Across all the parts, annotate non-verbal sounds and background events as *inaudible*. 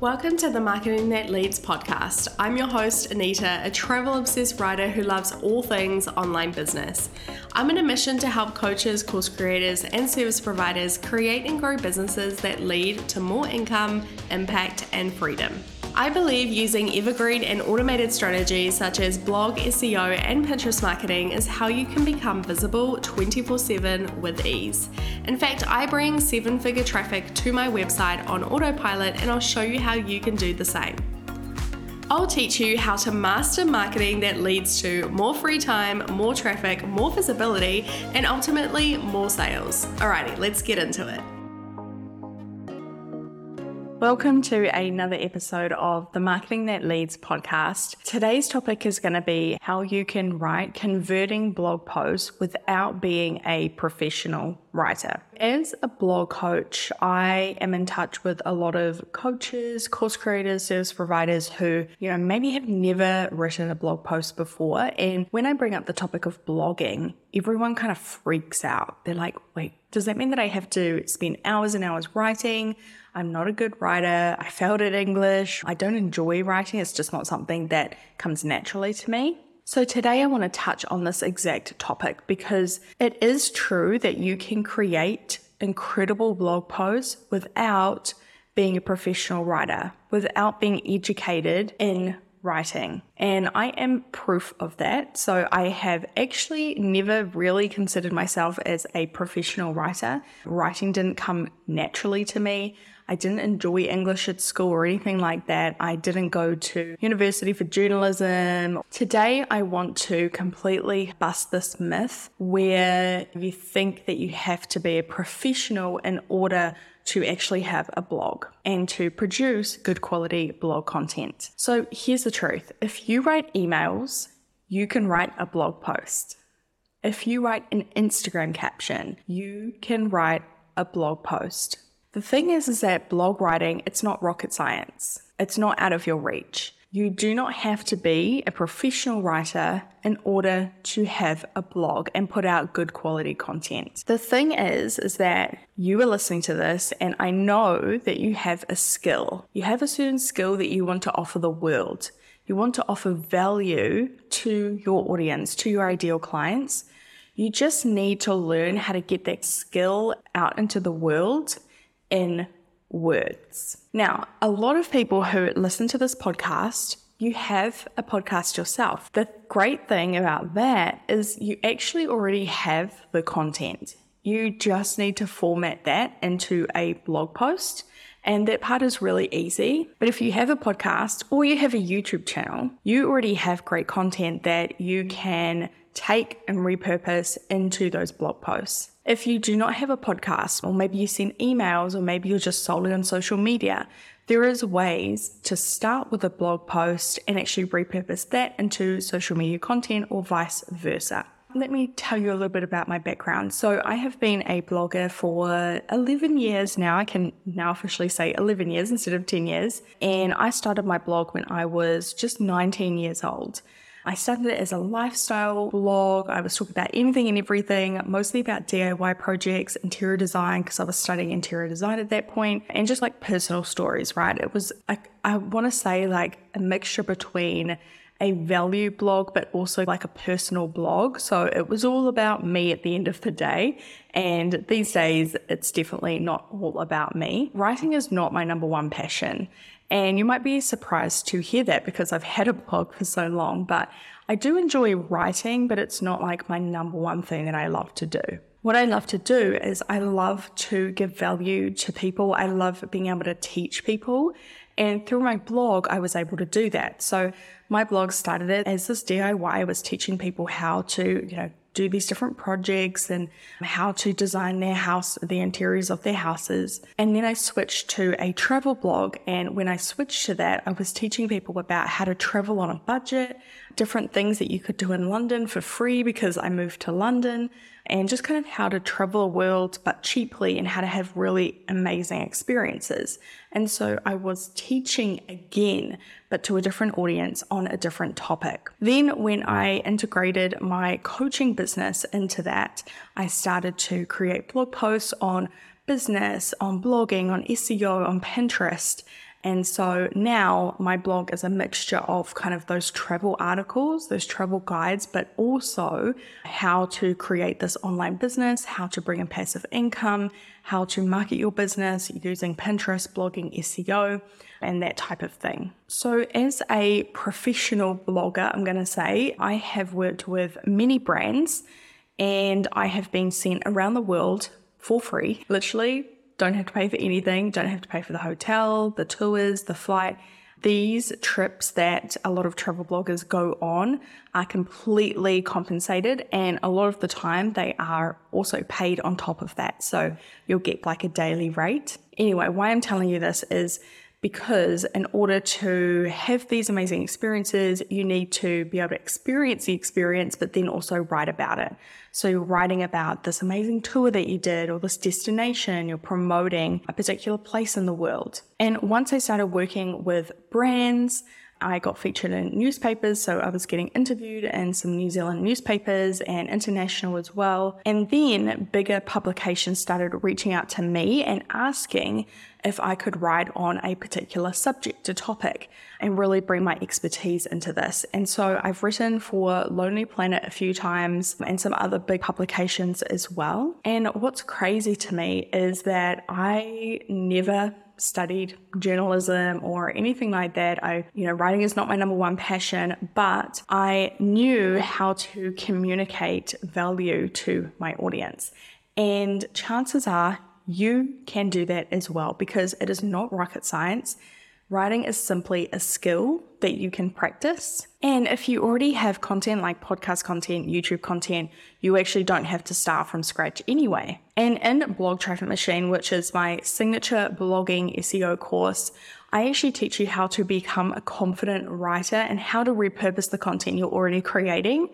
Welcome to the Marketing That Leads podcast. I'm your host, Anita, a travel obsessed writer who loves all things online business. I'm on a mission to help coaches, course creators, and service providers create and grow businesses that lead to more income, impact, and freedom. I believe using evergreen and automated strategies such as blog, SEO, and Pinterest marketing is how you can become visible 24 7 with ease. In fact, I bring seven figure traffic to my website on autopilot, and I'll show you how you can do the same. I'll teach you how to master marketing that leads to more free time, more traffic, more visibility, and ultimately more sales. Alrighty, let's get into it. Welcome to another episode of the Marketing That Leads podcast. Today's topic is going to be how you can write converting blog posts without being a professional writer. As a blog coach, I am in touch with a lot of coaches, course creators, service providers who, you know, maybe have never written a blog post before. And when I bring up the topic of blogging, everyone kind of freaks out. They're like, wait, does that mean that I have to spend hours and hours writing? I'm not a good writer. I failed at English. I don't enjoy writing. It's just not something that comes naturally to me. So, today I want to touch on this exact topic because it is true that you can create incredible blog posts without being a professional writer, without being educated in writing. And I am proof of that. So I have actually never really considered myself as a professional writer. Writing didn't come naturally to me. I didn't enjoy English at school or anything like that. I didn't go to university for journalism. Today, I want to completely bust this myth where you think that you have to be a professional in order to actually have a blog and to produce good quality blog content. So here's the truth if you write emails, you can write a blog post. If you write an Instagram caption, you can write a blog post. The thing is, is that blog writing, it's not rocket science. It's not out of your reach. You do not have to be a professional writer in order to have a blog and put out good quality content. The thing is, is that you are listening to this and I know that you have a skill. You have a certain skill that you want to offer the world. You want to offer value to your audience, to your ideal clients. You just need to learn how to get that skill out into the world in words. Now, a lot of people who listen to this podcast, you have a podcast yourself. The great thing about that is you actually already have the content. You just need to format that into a blog post. And that part is really easy. But if you have a podcast or you have a YouTube channel, you already have great content that you can take and repurpose into those blog posts. If you do not have a podcast, or maybe you send emails, or maybe you're just solely on social media, there is ways to start with a blog post and actually repurpose that into social media content or vice versa. Let me tell you a little bit about my background. So, I have been a blogger for 11 years now. I can now officially say 11 years instead of 10 years. And I started my blog when I was just 19 years old. I started it as a lifestyle blog. I was talking about anything and everything, mostly about DIY projects, interior design, because I was studying interior design at that point, and just like personal stories, right? It was, like, I want to say, like a mixture between a value blog, but also like a personal blog. So it was all about me at the end of the day. And these days, it's definitely not all about me. Writing is not my number one passion. And you might be surprised to hear that because I've had a blog for so long, but I do enjoy writing, but it's not like my number one thing that I love to do. What I love to do is I love to give value to people. I love being able to teach people. And through my blog, I was able to do that. So my blog started it as this DIY. I was teaching people how to, you know, do these different projects and how to design their house, the interiors of their houses. And then I switched to a travel blog. And when I switched to that, I was teaching people about how to travel on a budget, different things that you could do in London for free because I moved to London and just kind of how to travel the world but cheaply and how to have really amazing experiences. And so I was teaching again, but to a different audience on a different topic. Then, when I integrated my coaching business into that, I started to create blog posts on business, on blogging, on SEO, on Pinterest. And so now my blog is a mixture of kind of those travel articles, those travel guides, but also how to create this online business, how to bring in passive income, how to market your business using Pinterest, blogging, SEO, and that type of thing. So, as a professional blogger, I'm going to say I have worked with many brands and I have been sent around the world for free, literally don't have to pay for anything, don't have to pay for the hotel, the tours, the flight. These trips that a lot of travel bloggers go on are completely compensated, and a lot of the time they are also paid on top of that. So you'll get like a daily rate. Anyway, why I'm telling you this is because in order to have these amazing experiences, you need to be able to experience the experience, but then also write about it. So you're writing about this amazing tour that you did or this destination, you're promoting a particular place in the world. And once I started working with brands, I got featured in newspapers, so I was getting interviewed in some New Zealand newspapers and international as well. And then bigger publications started reaching out to me and asking if I could write on a particular subject, a topic, and really bring my expertise into this. And so I've written for Lonely Planet a few times and some other big publications as well. And what's crazy to me is that I never studied journalism or anything like that. I, you know, writing is not my number one passion, but I knew how to communicate value to my audience. And chances are you can do that as well because it is not rocket science. Writing is simply a skill that you can practice. And if you already have content like podcast content, YouTube content, you actually don't have to start from scratch anyway. And in Blog Traffic Machine, which is my signature blogging SEO course, I actually teach you how to become a confident writer and how to repurpose the content you're already creating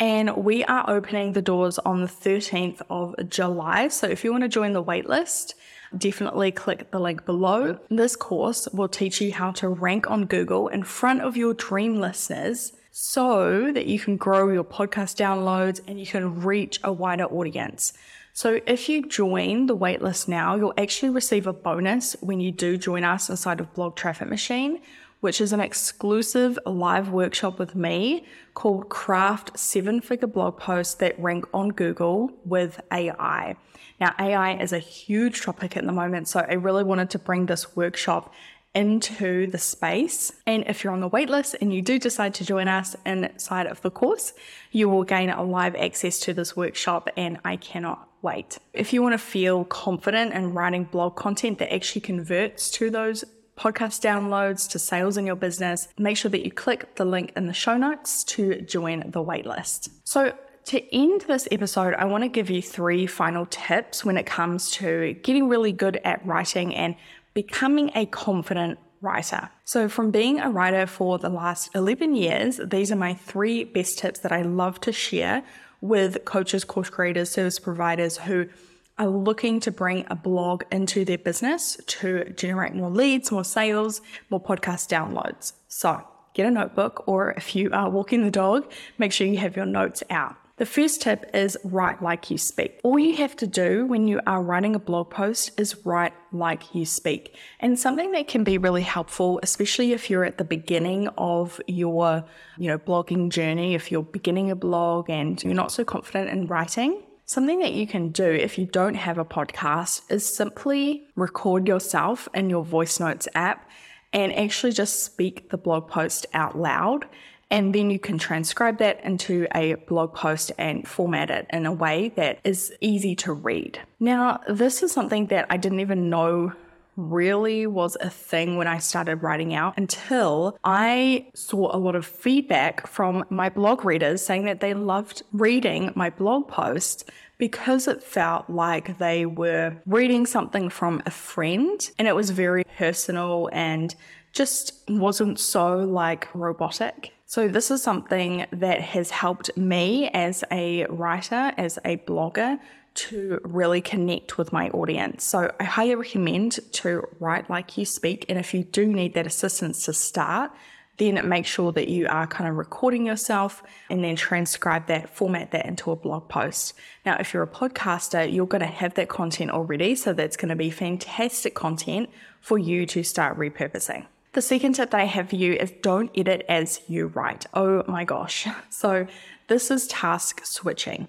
and we are opening the doors on the 13th of July. So if you want to join the waitlist, definitely click the link below. This course will teach you how to rank on Google in front of your dream listeners so that you can grow your podcast downloads and you can reach a wider audience. So if you join the waitlist now, you'll actually receive a bonus when you do join us inside of Blog Traffic Machine, which is an exclusive live workshop with me called Craft Seven Figure Blog Posts That Rank on Google with AI. Now, AI is a huge topic at the moment, so I really wanted to bring this workshop into the space. And if you're on the waitlist and you do decide to join us inside of the course, you will gain a live access to this workshop, and I cannot wait. If you want to feel confident in writing blog content that actually converts to those podcast downloads to sales in your business, make sure that you click the link in the show notes to join the waitlist. So, to end this episode, I want to give you three final tips when it comes to getting really good at writing and becoming a confident writer. So, from being a writer for the last 11 years, these are my three best tips that I love to share with coaches, course creators, service providers who are looking to bring a blog into their business to generate more leads, more sales, more podcast downloads. So get a notebook, or if you are walking the dog, make sure you have your notes out. The first tip is write like you speak. All you have to do when you are writing a blog post is write like you speak. And something that can be really helpful, especially if you're at the beginning of your, you know, blogging journey, if you're beginning a blog and you're not so confident in writing, Something that you can do if you don't have a podcast is simply record yourself in your voice notes app and actually just speak the blog post out loud. And then you can transcribe that into a blog post and format it in a way that is easy to read. Now, this is something that I didn't even know really was a thing when I started writing out until I saw a lot of feedback from my blog readers saying that they loved reading my blog posts because it felt like they were reading something from a friend and it was very personal and just wasn't so like robotic. So, this is something that has helped me as a writer, as a blogger, to really connect with my audience. So I highly recommend to write like you speak. And if you do need that assistance to start, then make sure that you are kind of recording yourself and then transcribe that, format that into a blog post. Now, if you're a podcaster, you're going to have that content already. So that's going to be fantastic content for you to start repurposing. The second tip that I have for you is don't edit as you write. Oh my gosh. *laughs* So this is task switching.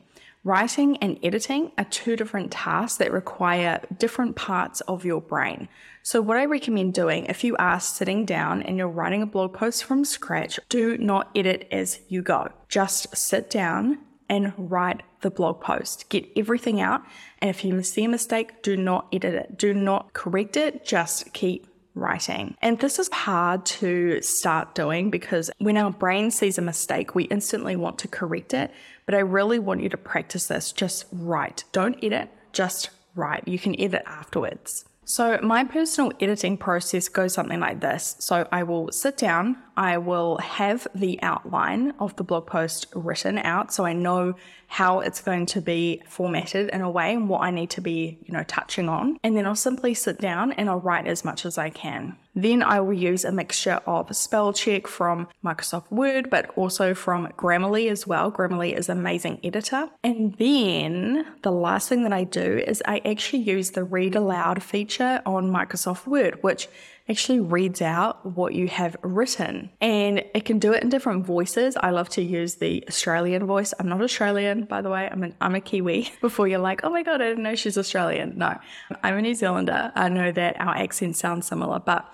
Writing and editing are two different tasks that require different parts of your brain. So, what I recommend doing if you are sitting down and you're writing a blog post from scratch, do not edit as you go. Just sit down and write the blog post. Get everything out. And if you see a mistake, do not edit it. Do not correct it. Just keep writing. And this is hard to start doing because when our brain sees a mistake, we instantly want to correct it. But I really want you to practice this. Just write. Don't edit, just write. You can edit afterwards. So, my personal editing process goes something like this. So, I will sit down, I will have the outline of the blog post written out so I know how it's going to be formatted in a way and what I need to be, you know, touching on. And then I'll simply sit down and I'll write as much as I can. Then I will use a mixture of spell check from Microsoft Word, but also from Grammarly as well. Grammarly is amazing editor. And then the last thing that I do is I actually use the read aloud feature on Microsoft Word, which actually reads out what you have written and it can do it in different voices. I love to use the Australian voice. I'm not Australian, by the way. I'm an, I'm a Kiwi. *laughs* Before you're like, oh my God, I didn't know she's Australian. No, I'm a New Zealander. I know that our accents sound similar, but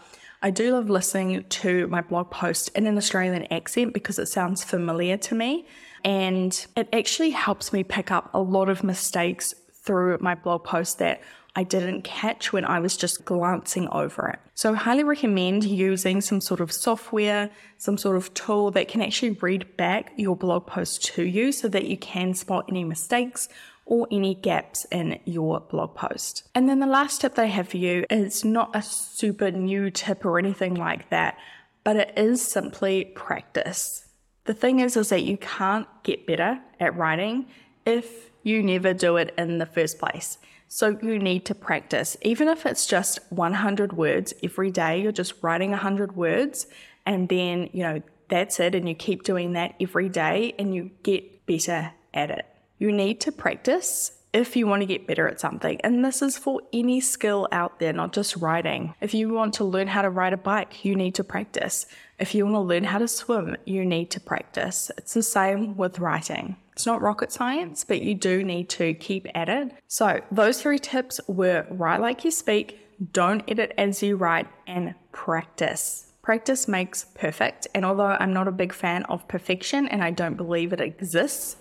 I do love listening to my blog post in an Australian accent because it sounds familiar to me. And it actually helps me pick up a lot of mistakes through my blog post that I didn't catch when I was just glancing over it. So, I highly recommend using some sort of software, some sort of tool that can actually read back your blog post to you so that you can spot any mistakes or any gaps in your blog post. And then the last tip that I have for you is not a super new tip or anything like that, but it is simply practice. The thing is, is that you can't get better at writing if you never do it in the first place. So you need to practice, even if it's just 100 words every day, you're just writing 100 words and then, you know, that's it. And you keep doing that every day and you get better at it. You need to practice if you want to get better at something. And this is for any skill out there, not just writing. If you want to learn how to ride a bike, you need to practice. If you want to learn how to swim, you need to practice. It's the same with writing. It's not rocket science, but you do need to keep at it. So, those three tips were write like you speak, don't edit as you write, and practice. Practice makes perfect. And although I'm not a big fan of perfection and I don't believe it exists,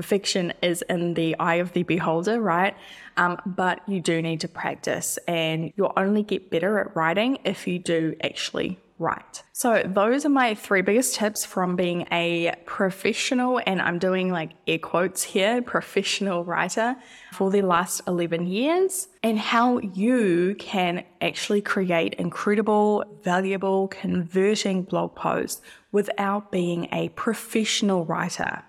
perfection is in the eye of the beholder, right? Um, but you do need to practice, and you'll only get better at writing if you do actually write. So, those are my three biggest tips from being a professional, and I'm doing like air quotes here, professional writer for the last 11 years, and how you can actually create incredible, valuable, converting blog posts without being a professional writer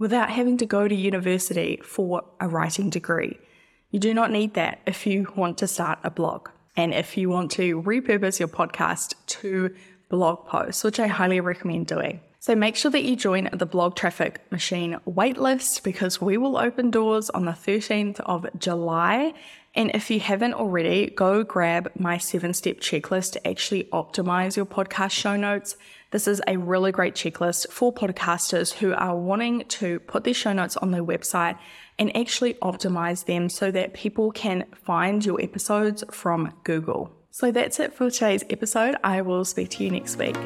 without having to go to university for a writing degree. You do not need that if you want to start a blog and if you want to repurpose your podcast to blog posts, which I highly recommend doing. So make sure that you join the Blog Traffic Machine waitlist because we will open doors on the 13th of July. And if you haven't already, go grab my seven step checklist to actually optimize your podcast show notes. This is a really great checklist for podcasters who are wanting to put their show notes on their website and actually optimize them so that people can find your episodes from Google. So that's it for today's episode. I will speak to you next week.